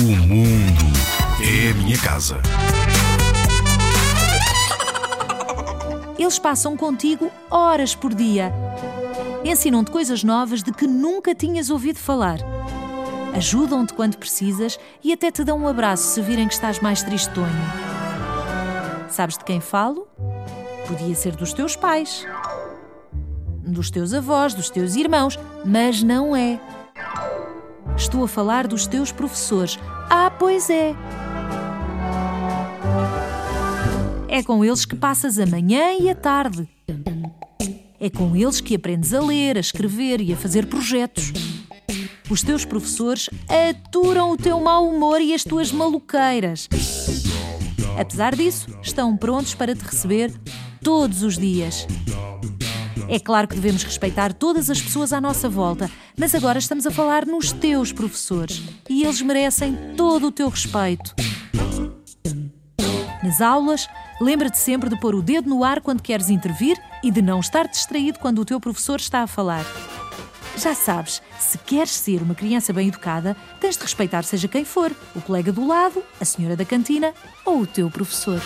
O mundo é a minha casa. Eles passam contigo horas por dia. Ensinam-te coisas novas de que nunca tinhas ouvido falar. Ajudam-te quando precisas e até te dão um abraço se virem que estás mais tristonho. Sabes de quem falo? Podia ser dos teus pais, dos teus avós, dos teus irmãos, mas não é. Estou a falar dos teus professores. Ah, pois é. É com eles que passas a manhã e a tarde. É com eles que aprendes a ler, a escrever e a fazer projetos. Os teus professores aturam o teu mau humor e as tuas maluqueiras. Apesar disso, estão prontos para te receber todos os dias. É claro que devemos respeitar todas as pessoas à nossa volta, mas agora estamos a falar nos teus professores e eles merecem todo o teu respeito. Nas aulas, lembra-te sempre de pôr o dedo no ar quando queres intervir e de não estar distraído quando o teu professor está a falar. Já sabes, se queres ser uma criança bem educada, tens de respeitar seja quem for, o colega do lado, a senhora da cantina ou o teu professor.